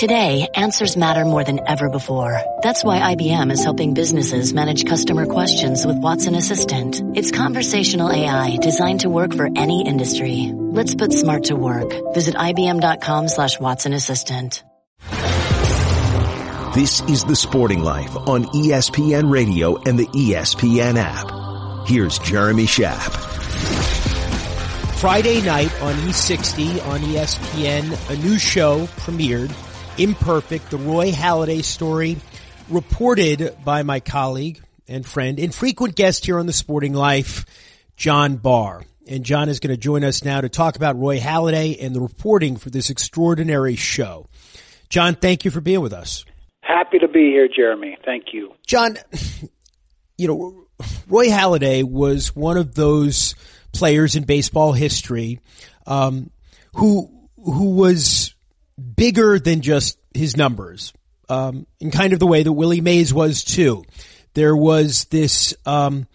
Today, answers matter more than ever before. That's why IBM is helping businesses manage customer questions with Watson Assistant. It's conversational AI designed to work for any industry. Let's put smart to work. Visit IBM.com slash Watson Assistant. This is The Sporting Life on ESPN Radio and the ESPN app. Here's Jeremy Schaap. Friday night on E60 on ESPN, a new show premiered Imperfect, the Roy Halladay story, reported by my colleague and friend and frequent guest here on The Sporting Life, John Barr. And John is going to join us now to talk about Roy Halladay and the reporting for this extraordinary show. John, thank you for being with us. Happy to be here, Jeremy. Thank you. John, you know, Roy Halladay was one of those players in baseball history um, who who was bigger than just his numbers, um, in kind of the way that Willie Mays was too. There was this um,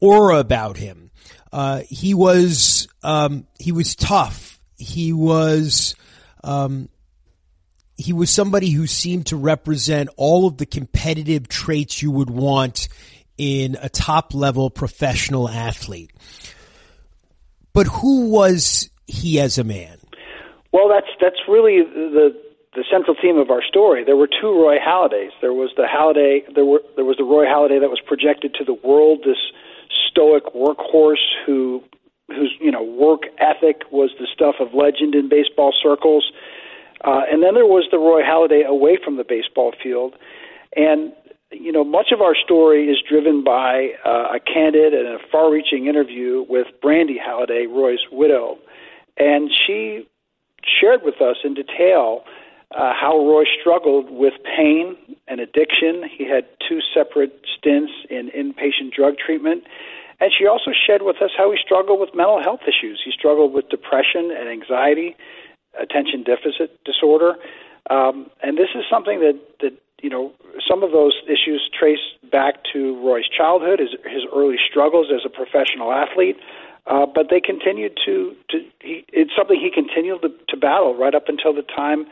aura about him. Uh, he was um, he was tough. He was um, he was somebody who seemed to represent all of the competitive traits you would want in a top level professional athlete. But who was he as a man? Well, that's that's really the the central theme of our story. There were two Roy Halladays. There was the Halladay. There were there was the Roy Halladay that was projected to the world. This stoic workhorse who whose you know work ethic was the stuff of legend in baseball circles. Uh, and then there was the Roy Halladay away from the baseball field, and you know much of our story is driven by uh, a candid and a far-reaching interview with Brandy Halladay, Roy's widow, and she shared with us in detail uh, how Roy struggled with pain and addiction. He had two separate stints in inpatient drug treatment. And she also shared with us how he struggled with mental health issues. He struggled with depression and anxiety, attention deficit disorder. Um, and this is something that, that, you know, some of those issues trace back to Roy's childhood, his, his early struggles as a professional athlete. Uh, but they continued to, to he, it's something he continued to, to battle right up until the time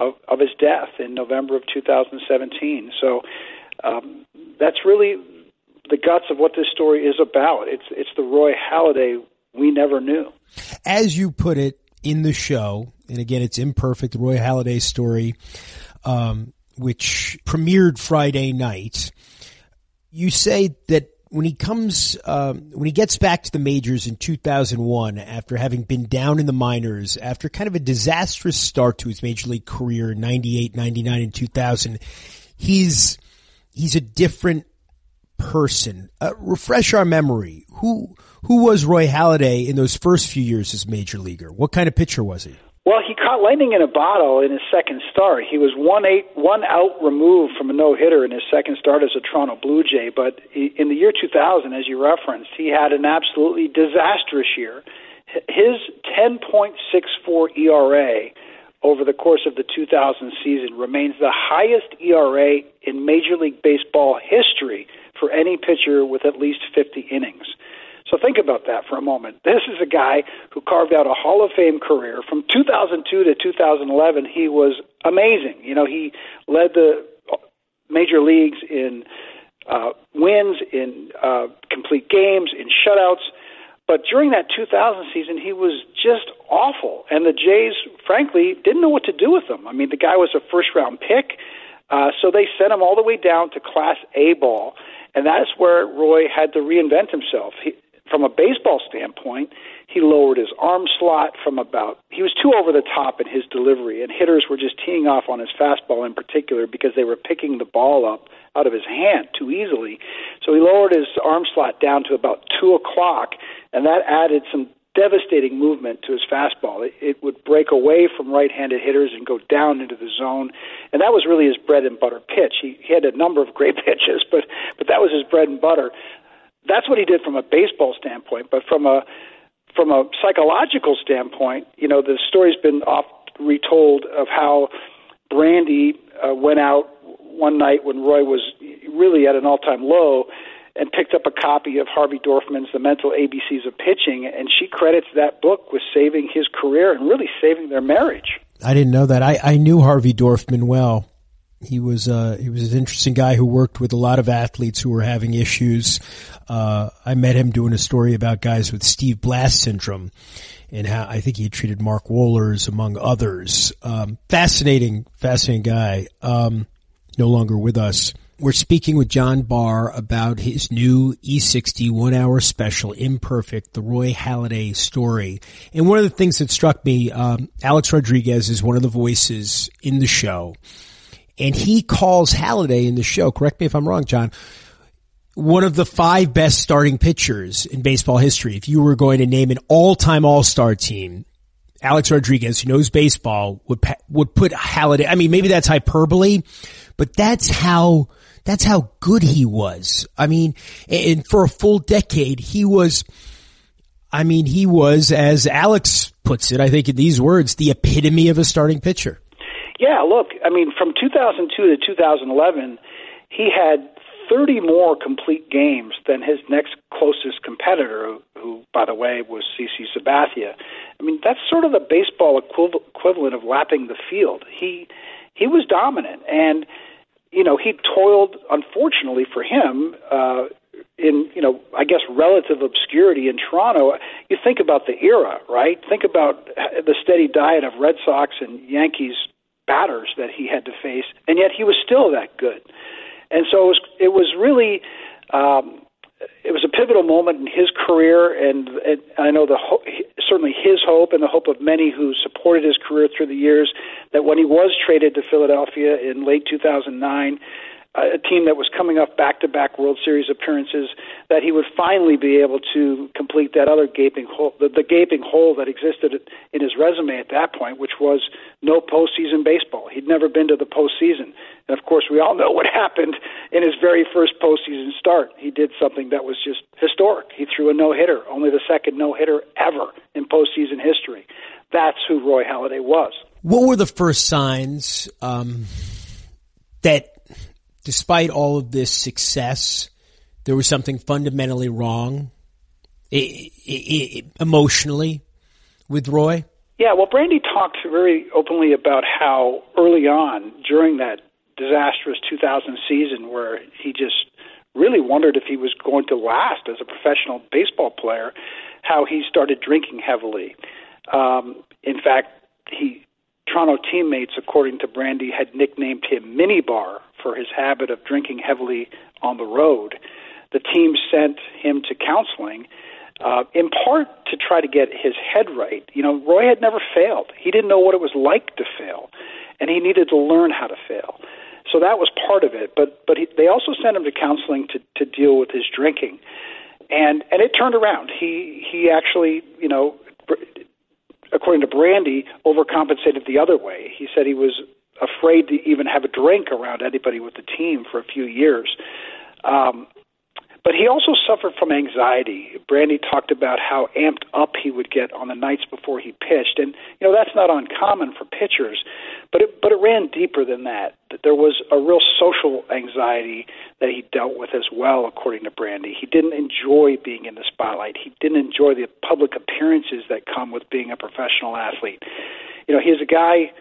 of, of his death in November of 2017. So um, that's really the guts of what this story is about. It's it's the Roy Halladay we never knew. As you put it in the show, and again, it's imperfect. The Roy Halladay story, um, which premiered Friday night. You say that when he comes, um, when he gets back to the majors in 2001, after having been down in the minors, after kind of a disastrous start to his major league career in 98, 99, and 2000, he's, he's a different person. Uh, refresh our memory. Who, who was Roy Halladay in those first few years as major leaguer? What kind of pitcher was he? Well, he caught lightning in a bottle in his second start. He was one eight one out removed from a no hitter in his second start as a Toronto Blue Jay. But in the year 2000, as you referenced, he had an absolutely disastrous year. His 10.64 ERA over the course of the 2000 season remains the highest ERA in Major League Baseball history for any pitcher with at least 50 innings. So think about that for a moment. This is a guy who carved out a Hall of Fame career. From 2002 to 2011, he was amazing. You know, he led the major leagues in uh, wins, in uh, complete games, in shutouts. But during that 2000 season, he was just awful. And the Jays, frankly, didn't know what to do with him. I mean, the guy was a first round pick. Uh, so they sent him all the way down to Class A ball. And that's where Roy had to reinvent himself. He, from a baseball standpoint, he lowered his arm slot from about he was too over the top in his delivery, and hitters were just teeing off on his fastball in particular because they were picking the ball up out of his hand too easily. So he lowered his arm slot down to about two o'clock, and that added some devastating movement to his fastball. It, it would break away from right-handed hitters and go down into the zone, and that was really his bread and butter pitch. He, he had a number of great pitches, but but that was his bread and butter that's what he did from a baseball standpoint. But from a from a psychological standpoint, you know, the story's been oft retold of how Brandy uh, went out one night when Roy was really at an all-time low and picked up a copy of Harvey Dorfman's The Mental ABCs of Pitching, and she credits that book with saving his career and really saving their marriage. I didn't know that. I, I knew Harvey Dorfman well. He was uh, he was an interesting guy who worked with a lot of athletes who were having issues. Uh, I met him doing a story about guys with Steve Blass syndrome, and how I think he treated Mark Wohlers among others. Um, fascinating, fascinating guy. Um, no longer with us. We're speaking with John Barr about his new E60 one hour special, Imperfect, the Roy Halladay story. And one of the things that struck me, um, Alex Rodriguez is one of the voices in the show. And he calls Halladay in the show, correct me if I'm wrong, John, one of the five best starting pitchers in baseball history. If you were going to name an all-time all-star team, Alex Rodriguez, who knows baseball, would would put Halladay. I mean, maybe that's hyperbole, but that's how that's how good he was. I mean, and for a full decade, he was, I mean, he was, as Alex puts it, I think in these words, the epitome of a starting pitcher. Yeah, look, I mean, from 2002 to 2011, he had 30 more complete games than his next closest competitor, who, by the way, was CC Sabathia. I mean, that's sort of the baseball equivalent of lapping the field. He he was dominant, and you know, he toiled, unfortunately for him, uh, in you know, I guess relative obscurity in Toronto. You think about the era, right? Think about the steady diet of Red Sox and Yankees batters that he had to face, and yet he was still that good. And so it was, it was really um, it was a pivotal moment in his career, and, and I know the ho- certainly his hope and the hope of many who supported his career through the years that when he was traded to Philadelphia in late 2009, a team that was coming off back-to-back World Series appearances, that he would finally be able to complete that other gaping hole, the, the gaping hole that existed in his resume at that point, which was no postseason baseball. He'd never been to the postseason, and of course, we all know what happened in his very first postseason start. He did something that was just historic. He threw a no-hitter, only the second no-hitter ever in postseason history. That's who Roy Halladay was. What were the first signs um, that despite all of this success, there was something fundamentally wrong emotionally with Roy? Yeah, well, Brandy talked very openly about how early on during that disastrous 2000 season, where he just really wondered if he was going to last as a professional baseball player, how he started drinking heavily. Um, in fact, he Toronto teammates, according to Brandy, had nicknamed him Minibar for his habit of drinking heavily on the road. The team sent him to counseling, uh, in part to try to get his head right. You know, Roy had never failed. He didn't know what it was like to fail, and he needed to learn how to fail. So that was part of it. But but he, they also sent him to counseling to to deal with his drinking, and and it turned around. He he actually you know according to Brandy, overcompensated the other way. He said he was afraid to even have a drink around anybody with the team for a few years. Um, but he also suffered from anxiety. Brandy talked about how amped up he would get on the nights before he pitched, and you know that's not uncommon for pitchers. But it, but it ran deeper than that. That there was a real social anxiety that he dealt with as well, according to Brandy. He didn't enjoy being in the spotlight. He didn't enjoy the public appearances that come with being a professional athlete. You know, he's a guy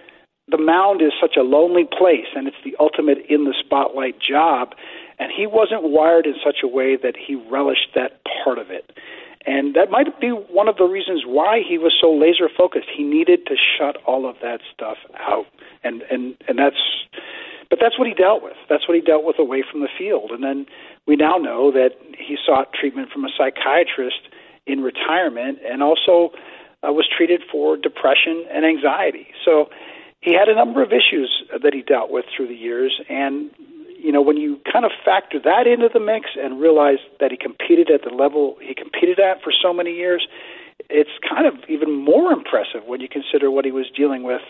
the mound is such a lonely place and it's the ultimate in the spotlight job and he wasn't wired in such a way that he relished that part of it. And that might be one of the reasons why he was so laser focused he needed to shut all of that stuff out and and and that's but that's what he dealt with. That's what he dealt with away from the field. And then we now know that he sought treatment from a psychiatrist in retirement and also uh, was treated for depression and anxiety. So he had a number of issues that he dealt with through the years, and you know when you kind of factor that into the mix and realize that he competed at the level he competed at for so many years, it's kind of even more impressive when you consider what he was dealing with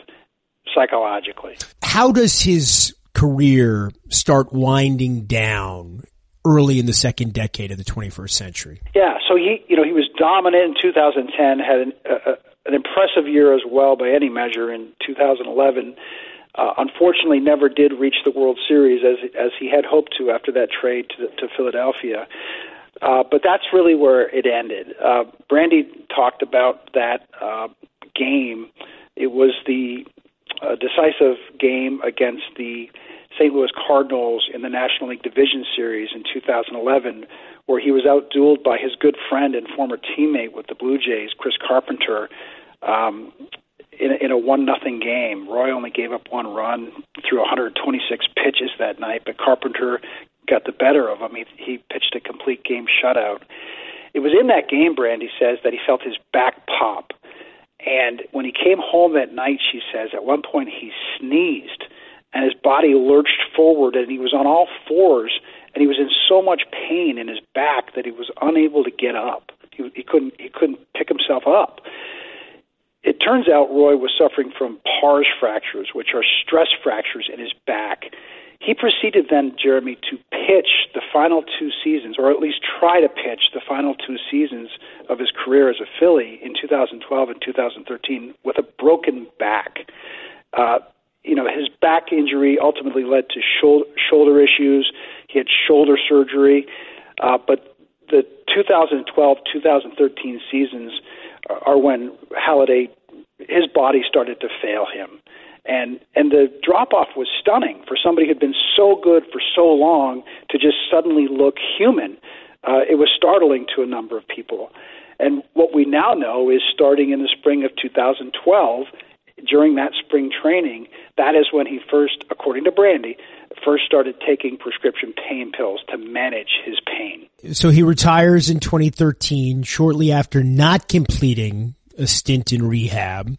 psychologically. How does his career start winding down early in the second decade of the 21st century? Yeah, so he, you know, he was dominant in 2010, had an, a, an impressive year as well by any measure in 2011. Uh, unfortunately, never did reach the World Series as as he had hoped to after that trade to, to Philadelphia. Uh, but that's really where it ended. Uh, Brandy talked about that uh, game. It was the a decisive game against the St. Louis Cardinals in the National League Division Series in 2011, where he was outdueled by his good friend and former teammate with the Blue Jays, Chris Carpenter. Um, in, in a one nothing game, Roy only gave up one run through 126 pitches that night, but Carpenter got the better of him. He, he pitched a complete game shutout. It was in that game, Brandy says, that he felt his back pop. And when he came home that night, she says, at one point he sneezed and his body lurched forward and he was on all fours and he was in so much pain in his back that he was unable to get up. He, he couldn't he couldn't pick himself up. It turns out Roy was suffering from pars fractures, which are stress fractures in his back. He proceeded then, Jeremy, to pitch the final two seasons, or at least try to pitch the final two seasons of his career as a Philly in 2012 and 2013 with a broken back. Uh, you know, his back injury ultimately led to shoulder, shoulder issues. He had shoulder surgery, uh, but the 2012-2013 seasons are when Halladay, his body started to fail him, and and the drop off was stunning for somebody who'd been so good for so long to just suddenly look human. Uh, it was startling to a number of people, and what we now know is starting in the spring of 2012 during that spring training, that is when he first, according to Brandy, first started taking prescription pain pills to manage his pain. So he retires in 2013, shortly after not completing a stint in rehab.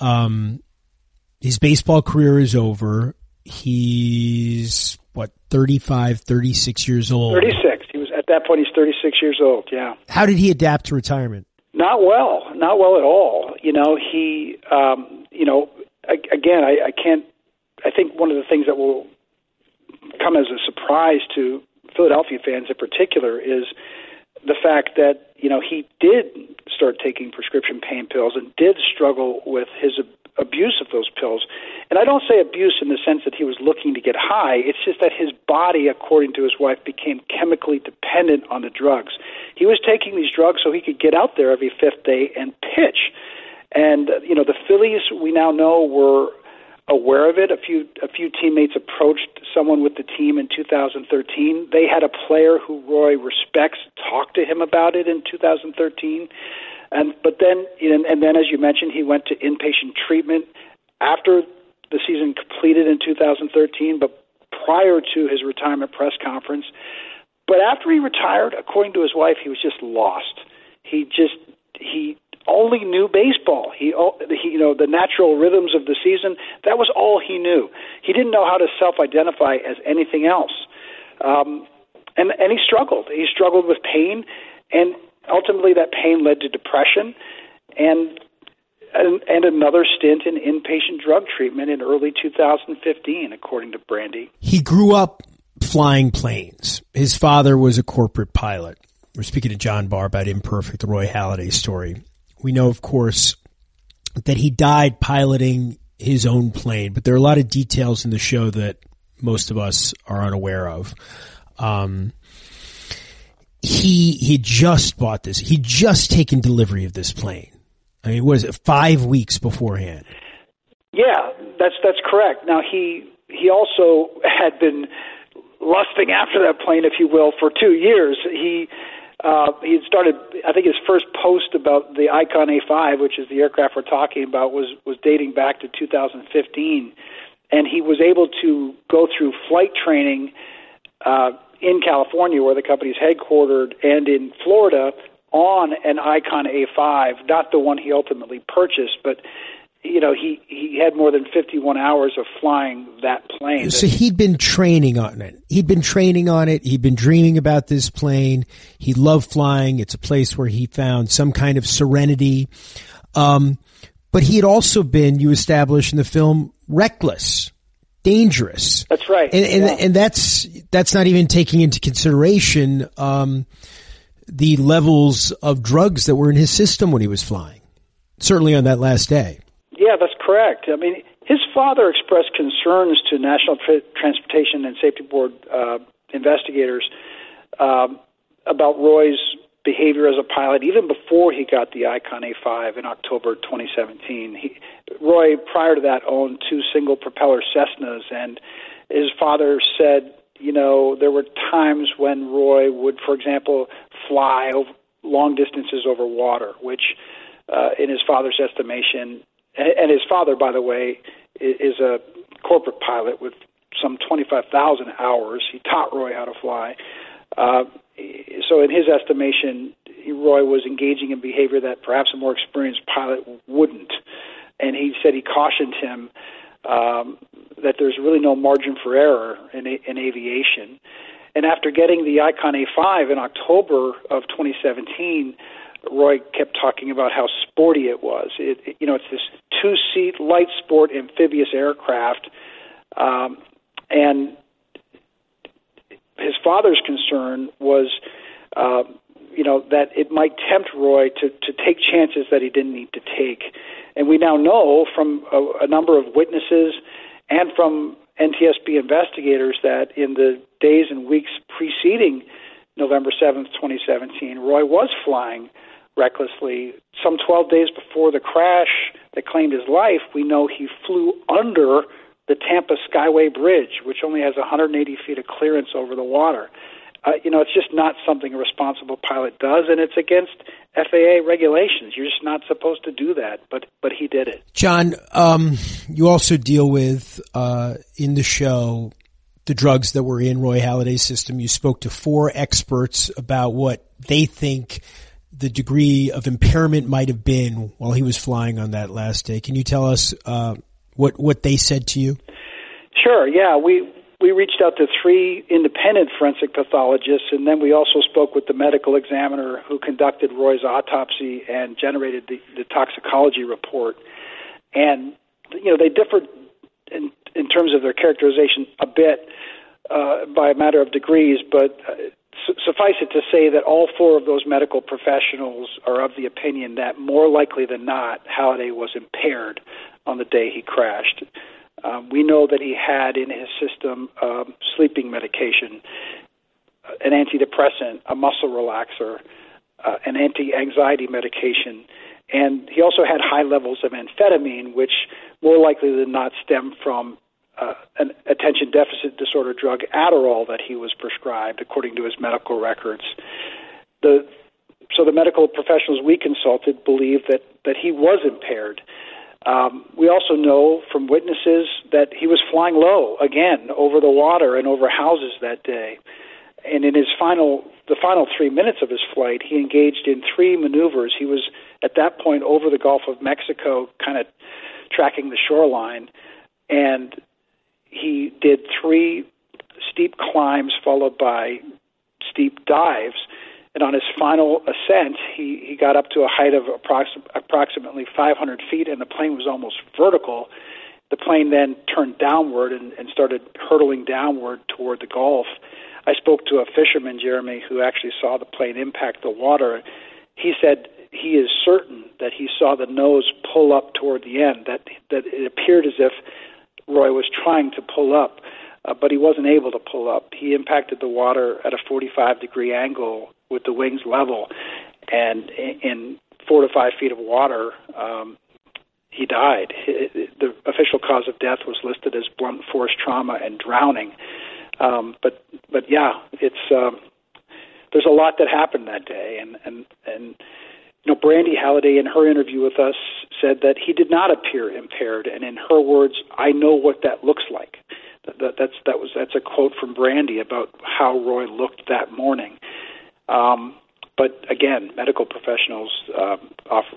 Um, his baseball career is over. He's what 35, 36 years old. 36. He was at that point. He's 36 years old. Yeah. How did he adapt to retirement? Not well, not well at all. You know, he, um, you know, again, I, I can't. I think one of the things that will come as a surprise to Philadelphia fans in particular is the fact that you know he did start taking prescription pain pills and did struggle with his abuse of those pills. And I don't say abuse in the sense that he was looking to get high. It's just that his body, according to his wife, became chemically dependent on the drugs. He was taking these drugs so he could get out there every fifth day and pitch. And you know, the Phillies we now know were aware of it. A few a few teammates approached someone with the team in 2013. They had a player who Roy respects talk to him about it in 2013. And but then and, and then as you mentioned, he went to inpatient treatment after the season completed in 2013, but prior to his retirement press conference. But after he retired, according to his wife, he was just lost. He just he only knew baseball. He, he, you know, the natural rhythms of the season. That was all he knew. He didn't know how to self-identify as anything else, um, and and he struggled. He struggled with pain, and ultimately that pain led to depression, and and, and another stint in inpatient drug treatment in early 2015, according to Brandy. He grew up flying planes. His father was a corporate pilot. We're speaking to John Barr about Imperfect, Roy Halladay story. We know, of course, that he died piloting his own plane, but there are a lot of details in the show that most of us are unaware of. Um, he he just bought this. He just taken delivery of this plane. I mean, was it five weeks beforehand? Yeah, that's that's correct. Now he he also had been lusting after that plane, if you will, for two years. He uh, he started. I think his first post about the Icon A5, which is the aircraft we're talking about, was was dating back to 2015, and he was able to go through flight training uh, in California, where the company's headquartered, and in Florida on an Icon A5, not the one he ultimately purchased, but you know, he, he had more than 51 hours of flying that plane. So he'd been training on it. He'd been training on it. He'd been dreaming about this plane. He loved flying. It's a place where he found some kind of serenity. Um, but he had also been, you established in the film, reckless, dangerous. That's right. And, and, yeah. and that's, that's not even taking into consideration, um, the levels of drugs that were in his system when he was flying. Certainly on that last day. Yeah, that's correct. I mean, his father expressed concerns to National Tra- Transportation and Safety Board uh, investigators um, about Roy's behavior as a pilot even before he got the Icon A5 in October 2017. He, Roy, prior to that, owned two single propeller Cessnas, and his father said, you know, there were times when Roy would, for example, fly over long distances over water, which, uh, in his father's estimation, and his father, by the way, is a corporate pilot with some 25,000 hours. He taught Roy how to fly. Uh, so, in his estimation, Roy was engaging in behavior that perhaps a more experienced pilot wouldn't. And he said he cautioned him um, that there's really no margin for error in, in aviation. And after getting the Icon A5 in October of 2017, Roy kept talking about how sporty it was. It, it you know, it's this two-seat light sport amphibious aircraft, um, and his father's concern was, uh, you know, that it might tempt Roy to to take chances that he didn't need to take. And we now know from a, a number of witnesses and from NTSB investigators that in the days and weeks preceding November 7th, 2017, Roy was flying recklessly. Some 12 days before the crash that claimed his life, we know he flew under the Tampa Skyway Bridge, which only has 180 feet of clearance over the water. Uh, you know, it's just not something a responsible pilot does, and it's against FAA regulations. You're just not supposed to do that, but but he did it. John, um, you also deal with uh, in the show the drugs that were in Roy Halladay's system. You spoke to four experts about what they think the degree of impairment might have been while he was flying on that last day. Can you tell us uh, what what they said to you? Sure. Yeah, we we reached out to three independent forensic pathologists, and then we also spoke with the medical examiner who conducted Roy's autopsy and generated the, the toxicology report. And you know they differed in in terms of their characterization a bit uh, by a matter of degrees, but. Uh, suffice it to say that all four of those medical professionals are of the opinion that more likely than not, Halladay was impaired on the day he crashed. Um, we know that he had in his system um, sleeping medication, an antidepressant, a muscle relaxer, uh, an anti anxiety medication, and he also had high levels of amphetamine, which more likely than not stem from uh, an attention deficit disorder drug, Adderall, that he was prescribed according to his medical records. The so the medical professionals we consulted believe that that he was impaired. Um, we also know from witnesses that he was flying low again over the water and over houses that day. And in his final, the final three minutes of his flight, he engaged in three maneuvers. He was at that point over the Gulf of Mexico, kind of tracking the shoreline, and he did three steep climbs followed by steep dives and on his final ascent, he, he got up to a height of approxim- approximately 500 feet, and the plane was almost vertical. The plane then turned downward and, and started hurtling downward toward the Gulf. I spoke to a fisherman, Jeremy, who actually saw the plane impact the water. He said he is certain that he saw the nose pull up toward the end, that, that it appeared as if Roy was trying to pull up, uh, but he wasn't able to pull up. He impacted the water at a 45 degree angle with the wings level, and in four to five feet of water, um, he died. The official cause of death was listed as blunt force trauma and drowning. Um, but but yeah, it's um, there's a lot that happened that day, and and and you know, Brandy Halladay, in her interview with us said that he did not appear impaired, and in her words, I know what that looks like. That, that, that's that was that's a quote from Brandy about how Roy looked that morning. Um, but again, medical professionals uh, offer,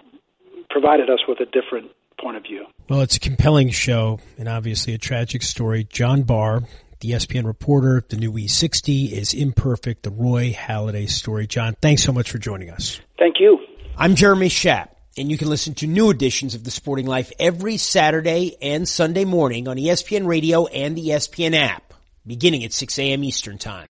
provided us with a different point of view. Well, it's a compelling show and obviously a tragic story. John Barr, the ESPN reporter, the new E60 is imperfect, the Roy Halladay story. John, thanks so much for joining us. Thank you. I'm Jeremy Schaap, and you can listen to new editions of The Sporting Life every Saturday and Sunday morning on ESPN Radio and the ESPN app, beginning at 6 a.m. Eastern Time.